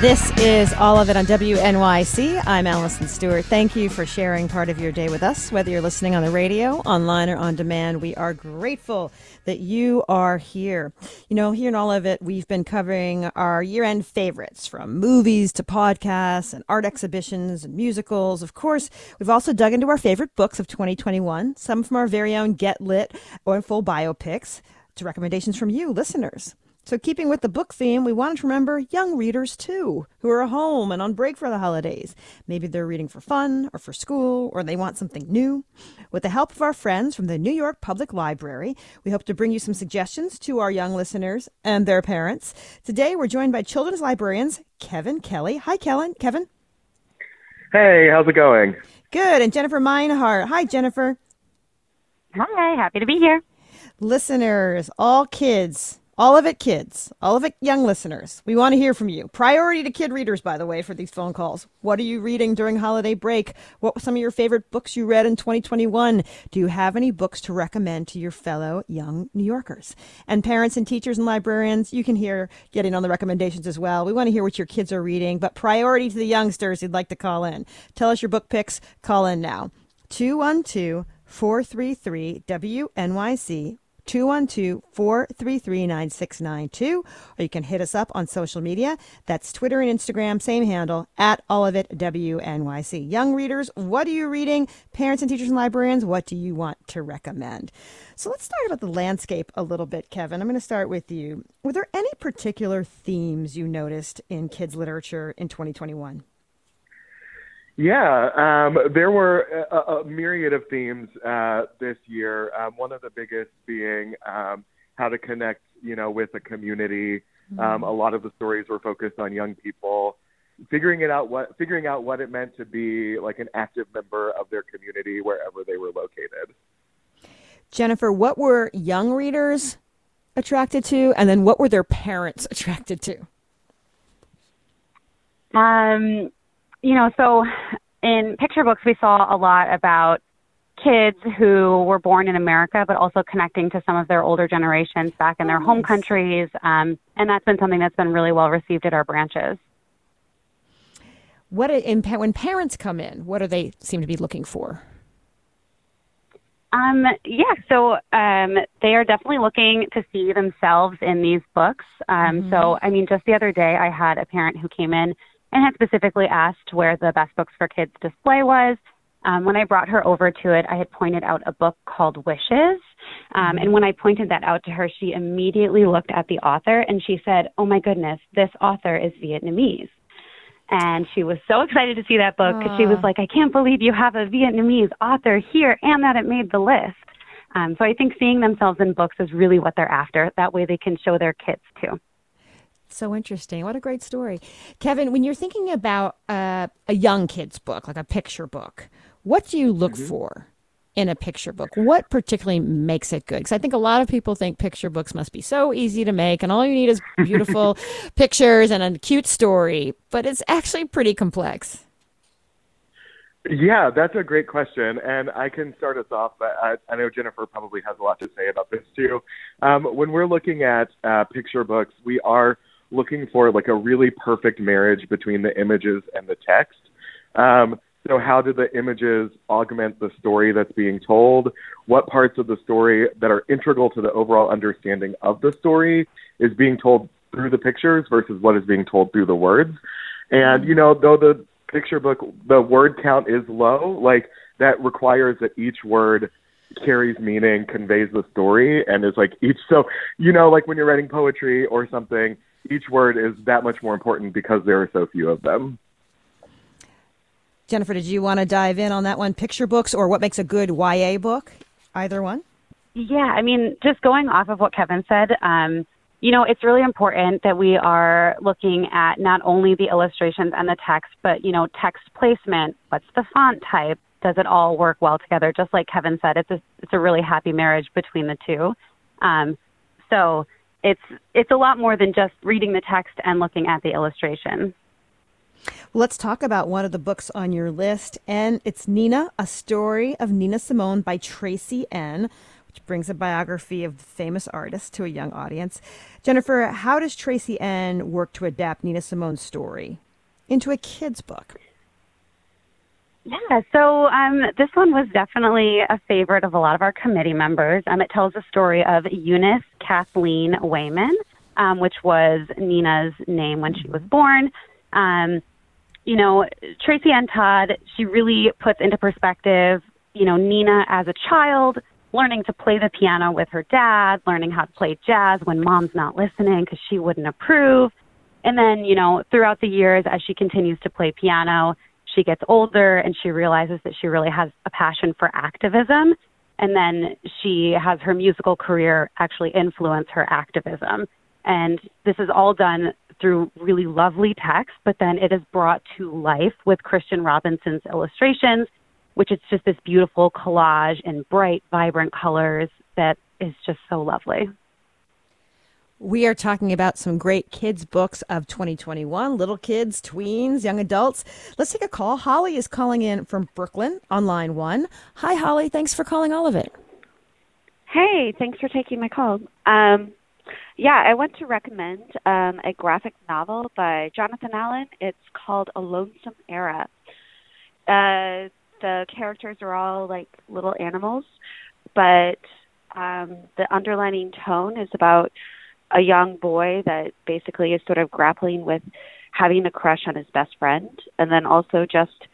This is all of it on WNYC. I'm Allison Stewart. Thank you for sharing part of your day with us, whether you're listening on the radio, online, or on demand. We are grateful that you are here. You know, here in all of it, we've been covering our year end favorites from movies to podcasts and art exhibitions and musicals. Of course, we've also dug into our favorite books of 2021, some from our very own Get Lit or full biopics, to recommendations from you, listeners. So, keeping with the book theme, we wanted to remember young readers too, who are home and on break for the holidays. Maybe they're reading for fun or for school, or they want something new. With the help of our friends from the New York Public Library, we hope to bring you some suggestions to our young listeners and their parents. Today, we're joined by children's librarians Kevin Kelley. Hi, Kellen. Kevin. Hey, how's it going? Good. And Jennifer Minehardt. Hi, Jennifer. Hi, happy to be here. Listeners, all kids all of it kids, all of it young listeners. We want to hear from you. Priority to kid readers, by the way, for these phone calls. What are you reading during holiday break? What were some of your favorite books you read in 2021? Do you have any books to recommend to your fellow young New Yorkers? And parents and teachers and librarians, you can hear getting on the recommendations as well. We want to hear what your kids are reading, but priority to the youngsters who'd like to call in. Tell us your book picks. Call in now. 212 433 WNYC 212-433-9692 or you can hit us up on social media. That's twitter and instagram same handle at all of it wnyc young readers what are you reading? Parents and teachers and librarians what do you want to recommend? So let's talk about the landscape a little bit kevin. I'm going to start with you. Were there any particular themes you noticed in kids literature in 2021 yeah, um, there were a, a, myriad of themes uh, this year. Um, one of the biggest being um, how to connect, you know, with a community. Um, mm-hmm. a lot of the stories were focused on young people figuring it out what figuring out what it meant to be like an active member of their community wherever they were located. Jennifer, what were young readers attracted to, and then what were their parents attracted to? Um, you know, so in picture books, we saw a lot about kids who were born in America, but also connecting to some of their older generations back in their home countries. Um, and that's been something that's been really well received at our branches. What in, when parents come in, what do they seem to be looking for? Um, yeah, so um, they are definitely looking to see themselves in these books. Um, mm-hmm. So, I mean, just the other day, I had a parent who came in and had specifically asked where the Best Books for Kids display was. Um, when I brought her over to it, I had pointed out a book called Wishes. Um, and when I pointed that out to her, she immediately looked at the author and she said, Oh my goodness, this author is Vietnamese. And she was so excited to see that book because she was like, I can't believe you have a Vietnamese author here and that it made the list. Um, so I think seeing themselves in books is really what they're after. That way they can show their kids too. So interesting. What a great story. Kevin, when you're thinking about uh, a young kid's book, like a picture book, what do you look mm-hmm. for in a picture book? What particularly makes it good? Because I think a lot of people think picture books must be so easy to make and all you need is beautiful pictures and a cute story, but it's actually pretty complex. Yeah, that's a great question, and I can start us off. I, I know Jennifer probably has a lot to say about this too. Um, when we're looking at uh, picture books, we are looking for like a really perfect marriage between the images and the text. Um, so how do the images augment the story that's being told? What parts of the story that are integral to the overall understanding of the story is being told through the pictures versus what is being told through the words? And you know, though the picture book the word count is low, like that requires that each word carries meaning, conveys the story, and is like each so you know, like when you're writing poetry or something, each word is that much more important because there are so few of them. Jennifer, did you want to dive in on that one? Picture books or what makes a good YA book? Either one? Yeah, I mean, just going off of what Kevin said, um, you know, it's really important that we are looking at not only the illustrations and the text, but, you know, text placement. What's the font type? Does it all work well together? Just like Kevin said, it's a, it's a really happy marriage between the two. Um, so it's it's a lot more than just reading the text and looking at the illustration. Let's talk about one of the books on your list, and it's Nina, a story of Nina Simone by Traci N which brings a biography of the famous artist to a young audience. Jennifer, how does Traci N work to adapt Nina Simone's story into a kid's book? Yeah, so um, this one was definitely a favorite of a lot of our committee members. Um, it tells the story of Eunice Kathleen Waymon, um, which was Nina's name when she was born. Um, you know, Traci N. Todd, she really puts into perspective, you know, Nina as a child, learning to play the piano with her dad, learning how to play jazz when mom's not listening because she wouldn't approve. And then, you know, throughout the years, as she continues to play piano, she gets older and she realizes that she really has a passion for activism. And then she has her musical career actually influence her activism. And this is all done through really lovely text, but then it is brought to life with Christian Robinson's illustrations which is just this beautiful collage in bright, vibrant colors that is just so lovely. We are talking about some great kids' books of 2021, little kids, tweens, young adults. Let's take a call. Holly is calling in from Brooklyn on line one. Hi, Holly. Thanks for calling all of it. Hey, thanks for taking my call. Um, yeah, I want to recommend um, a graphic novel by Jonathan Allen. It's called A Lonesome Era. Uh, the characters are all like little animals, but um, the underlining tone is about a young boy that basically is sort of grappling with having a crush on his best friend, and then also just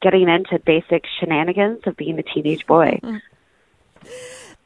getting into basic shenanigans of being a teenage boy.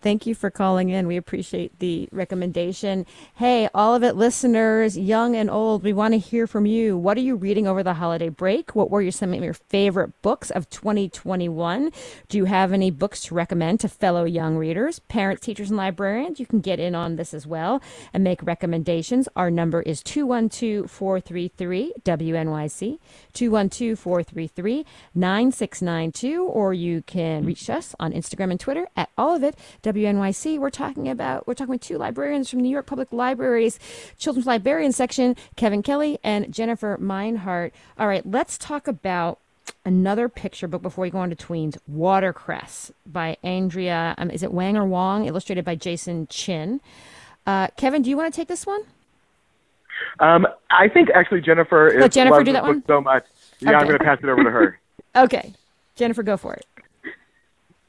Thank you for calling in. We appreciate the recommendation. Hey, all of it listeners, young and old, we want to hear from you. What are you reading over the holiday break? What were your, some of your favorite books of 2021? Do you have any books to recommend to fellow young readers, parents, teachers, and librarians? You can get in on this as well and make recommendations. Our number is 212 433 WNYC, 212 433 9692, or you can reach us on Instagram and Twitter at all of it. WNYC. We're talking about we're talking with two librarians from New York Public Library's Children's Librarian section, Kevin Kelley and Jennifer Minehardt. All right, let's talk about another picture book before we go on to tweens watercress by andrea um, is it wang or wong illustrated by jason chin. Uh, kevin do you want to take this one? Um, i think actually jennifer is Let jennifer do that one? so much. Yeah okay. i'm going to pass it over to her. Okay. Jennifer go for it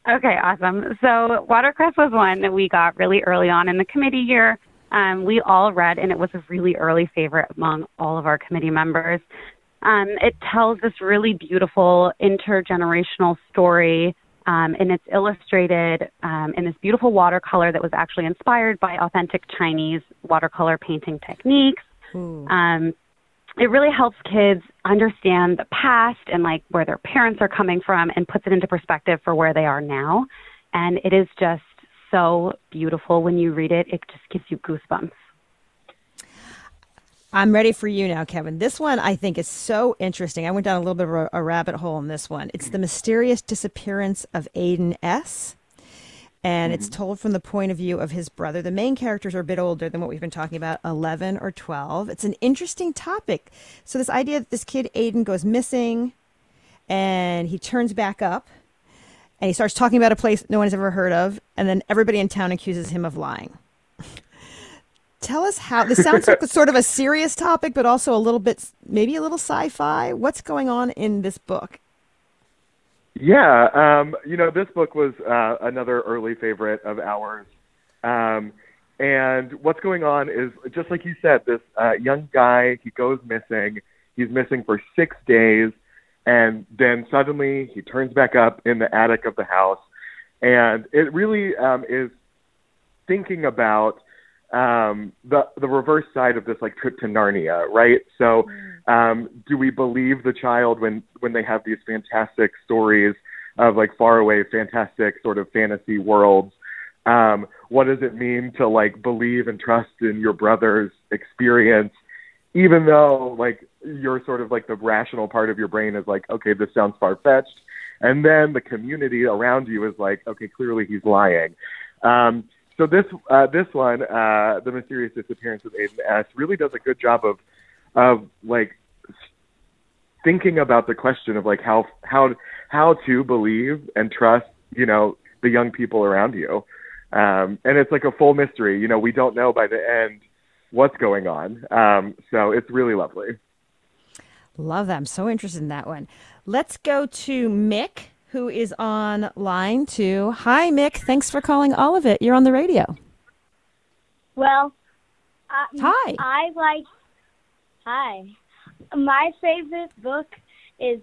Okay, awesome. So Watercress was one that we got really early on in the committee year. Um, we all read, and it was a really early favorite among all of our committee members. Um, it tells this really beautiful intergenerational story, um, and it's illustrated um, in this beautiful watercolor that was actually inspired by authentic Chinese watercolor painting techniques. Um, it really helps kids understand the past and like where their parents are coming from and puts it into perspective for where they are now. And it is just so beautiful when you read it. It just gives you goosebumps. I'm ready for you now, Kevin. This one I think is so interesting. I went down a little bit of a, rabbit hole in this one. It's the mysterious disappearance of Aidan S and mm-hmm. it's told from the point of view of his brother. The main characters are a bit older than what we've been talking about, 11 or 12. It's an interesting topic. So, this idea that this kid, Aidan, goes missing and he turns back up and he starts talking about a place no one has ever heard of, and then everybody in town accuses him of lying. Tell us how this sounds like sort of a serious topic, but also a little bit, maybe a little sci fi. What's going on in this book? Yeah, um, you know, this book was uh, another early favorite of ours. Um, and what's going on is, just like you said, this uh, young guy, he goes missing. He's missing for six days. And then suddenly he turns back up in the attic of the house. And it really um, is thinking about um, the the reverse side of this like trip to Narnia, right? So, um, do we believe the child when when they have these fantastic stories of like faraway, fantastic sort of fantasy worlds? Um, what does it mean to like believe and trust in your brother's experience, even though like you're sort of like the rational part of your brain is like, okay, this sounds far fetched, and then the community around you is like, okay, clearly he's lying. Um, so this uh, this one, uh, the mysterious disappearance of Aidan S, really does a good job of of like thinking about the question of like how how how to believe and trust, you know, the young people around you. Um, and it's like a full mystery. You know, we don't know by the end what's going on. Um, so it's really lovely. Love that. I'm so interested in that one. Let's go to Mick, who is on line two. Hi, Mick. Thanks for calling all of it. You're on the radio. Well, I, Hi. I like. Hi. My favorite book is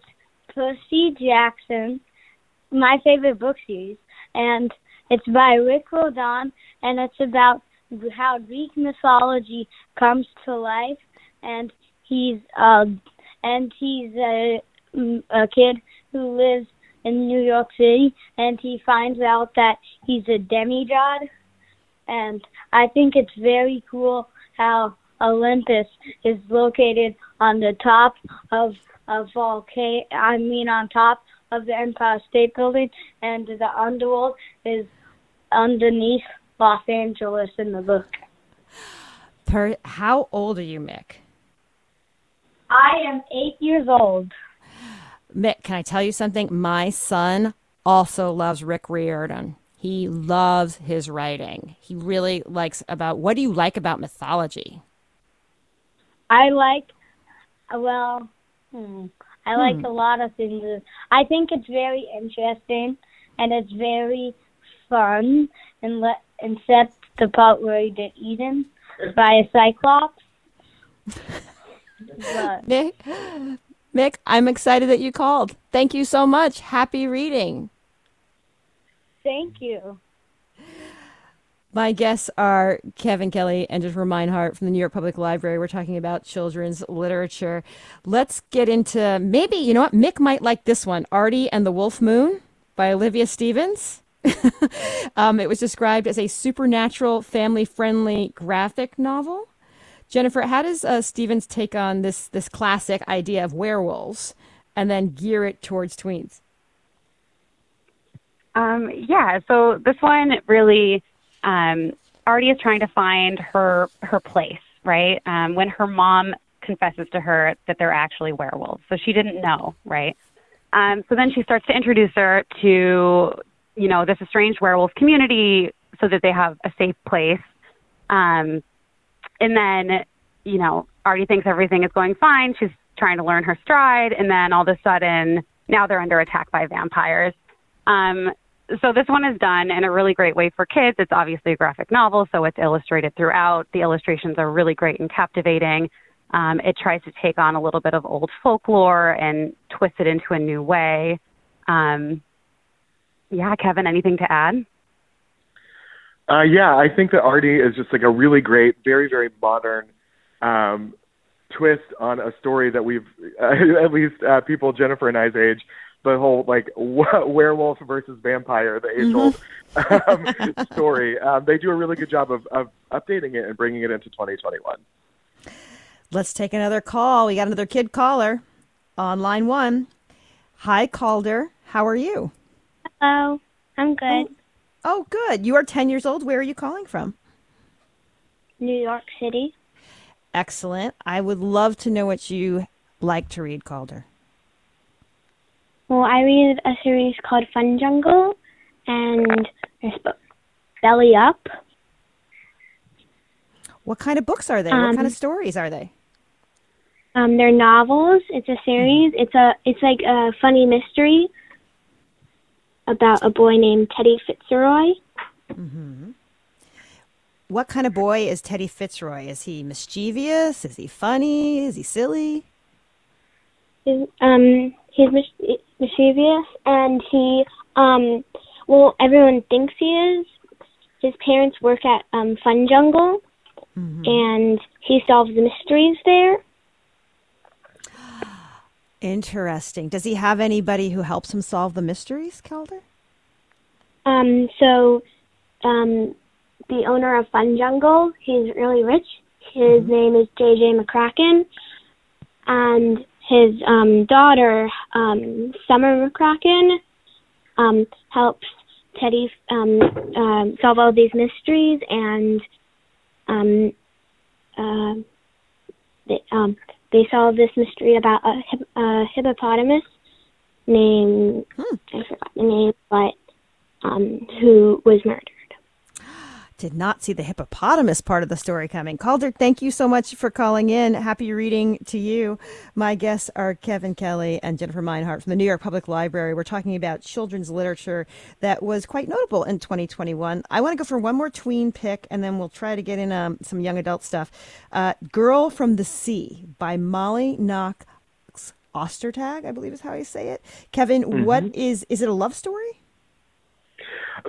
Percy Jackson. My favorite book series, and it's by Rick Riordan, and it's about how Greek mythology comes to life, and he's uh, and he's a, a kid who lives in New York City, and he finds out that he's a demigod, and I think it's very cool how Olympus is located on the top of a volcano. I mean, on top of the Empire State Building, and the underworld is underneath Los Angeles in the book. Per- How old are you, Mick? I am eight years old. Mick, can I tell you something? My son also loves Rick Riordan. He loves his writing. He really likes about what do you like about mythology? I like, well, hmm, I like a lot of things. I think it's very interesting and it's very fun, and let except the part where he get eaten by a cyclops. but Mick, Mick, I'm excited that you called. Thank you so much. Happy reading. thank you. My guests are Kevin Kelley and Jennifer Minehardt from the New York Public Library. We're talking about children's literature. Let's get into maybe, you know what? Mick might like this one Artie and the Wolf Moon by Olivia Stephens. um, it was described as a supernatural, family friendly graphic novel. Jennifer, how does uh, Stephens take on this, this classic idea of werewolves and then gear it towards tweens? Um, yeah, so this one really, um, Artie is trying to find her her place, right? Um, when her mom confesses to her that they're actually werewolves, so she didn't know, right? Um, so then she starts to introduce her to, you know, this strange werewolf community, so that they have a safe place. Um, and then, you know, Artie thinks everything is going fine. She's trying to learn her stride, and then all of a sudden, now they're under attack by vampires. Um, so this one is done in a really great way for kids. It's obviously a graphic novel, so it's illustrated throughout. The illustrations are really great and captivating. Um, it tries to take on a little bit of old folklore and twist it into a new way. Um, yeah, Kevin, anything to add? Uh, yeah, I think that Artie is just like a really great, very, very modern um, twist on a story that we've, uh, at least uh, people Jennifer and I's age, the whole like w- werewolf versus vampire, the age old um, story. Um, they do a really good job of, of updating it and bringing it into 2021. Let's take another call. We got another kid caller on line one. Hi, Calder. How are you? Hello, I'm good. Oh, good. You are 10 years old. Where are you calling from? New York City. Excellent. I would love to know what you like to read, Calder. Well, I read a series called Fun Jungle, and there's book Belly Up. What kind of books are they? what kind Um, of stories are they? Um, they're novels. It's a series. It's a it's like a funny mystery about a boy named Teddy Fitzroy. Mhm. What kind of boy is Teddy Fitzroy? Is he mischievous? Is he funny? Is he silly? Um, he's mis- mischievous, and he um, well, everyone thinks he is. His parents work at um, Fun Jungle, and he solves the mysteries there. Interesting. Does he have anybody who helps him solve the mysteries, Calder? Um, so, um, the owner of Fun Jungle, he's really rich. His name is JJ McCracken, and his um, daughter, um, Summer McCracken, um, helps Teddy um, um, solve all these mysteries, and um, uh, they, um, they solved this mystery about a, hip, a hippopotamus named Hmm. I forgot the name, but um, who was murdered. Did not see the hippopotamus part of the story coming. Calder, thank you so much for calling in. Happy reading to you. My guests are Kevin Kelley and Jennifer Minehardt from the New York Public Library. We're talking about children's literature that was quite notable in 2021. I want to go for one more tween pick, and then we'll try to get in um, some young adult stuff. Uh, Girl from the Sea by Molly Knox Ostertag, I believe is how you say it. Kevin, what is is it a love story?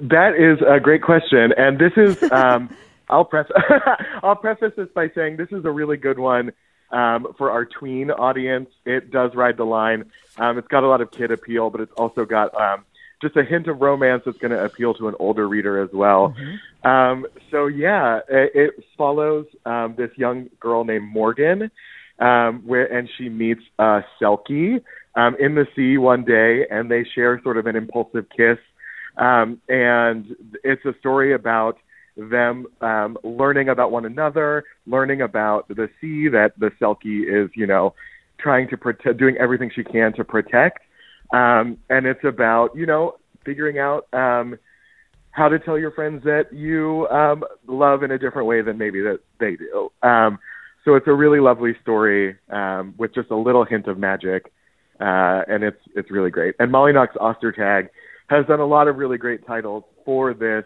That is a great question, and this is um, I'll pref I'll preface this by saying this is a really good one um, for our tween audience. It does ride the line. Um, it's got a lot of kid appeal, but it's also got um, just a hint of romance that's going to appeal to an older reader as well. Um, so yeah, it, it follows um, this young girl named Morgan, um, where and she meets uh, Selkie um, in the sea one day, and they share sort of an impulsive kiss. Um, and it's a story about them um, learning about one another, learning about the sea that the Selkie is, you know, trying to protect, doing everything she can to protect. Um, and it's about, you know, figuring out um, how to tell your friends that you um, love in a different way than maybe that they do. Um, so it's a really lovely story um, with just a little hint of magic, uh, and it's it's really great. And Molly Knox Ostertag has done a lot of really great titles for this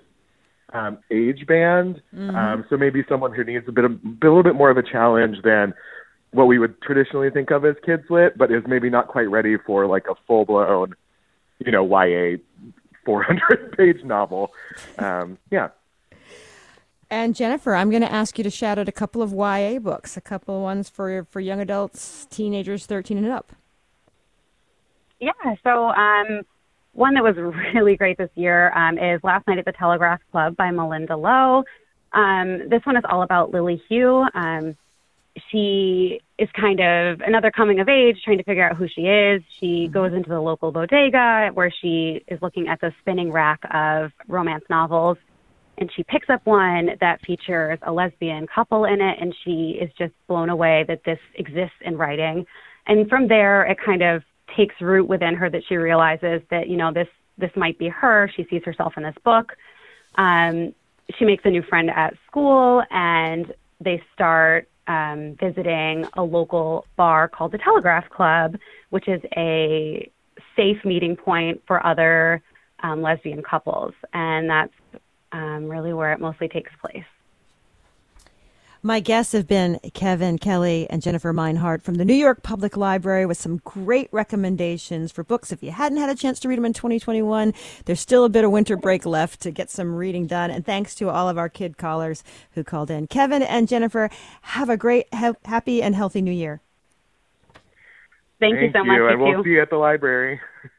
um, age band. Um, so maybe someone who needs a bit of a little bit more of a challenge than what we would traditionally think of as kids lit, but is maybe not quite ready for like a full blown, you know, YA 400 page novel. Um, yeah. And Jennifer, I'm going to ask you to shout out a couple of YA books, a couple of ones for for young adults, teenagers, 13 and up. Yeah. So um, one that was really great this year um, is Last Night at the Telegraph Club by Malinda Lo. Um, this one is all about Lily Hu. Um, she is kind of another coming of age, trying to figure out who she is. She goes into the local bodega where she is looking at the spinning rack of romance novels. And she picks up one that features a lesbian couple in it, and she is just blown away that this exists in writing. And from there, it kind of takes root within her that she realizes that you know this this might be her. She sees herself in this book. Um, she makes a new friend at school, and they start um, visiting a local bar called the Telegraph Club, which is a safe meeting point for other um, lesbian couples, and that's um, really where it mostly takes place. My guests have been Kevin Kelley and Jennifer Minehardt from the New York Public Library with some great recommendations for books. If you hadn't had a chance to read them in 2021, there's still a bit of winter break left to get some reading done. And thanks to all of our kid callers who called in. Kevin and Jennifer, have a great, ha- happy, and healthy new year. Thank, you so much. and you we'll see you at the library.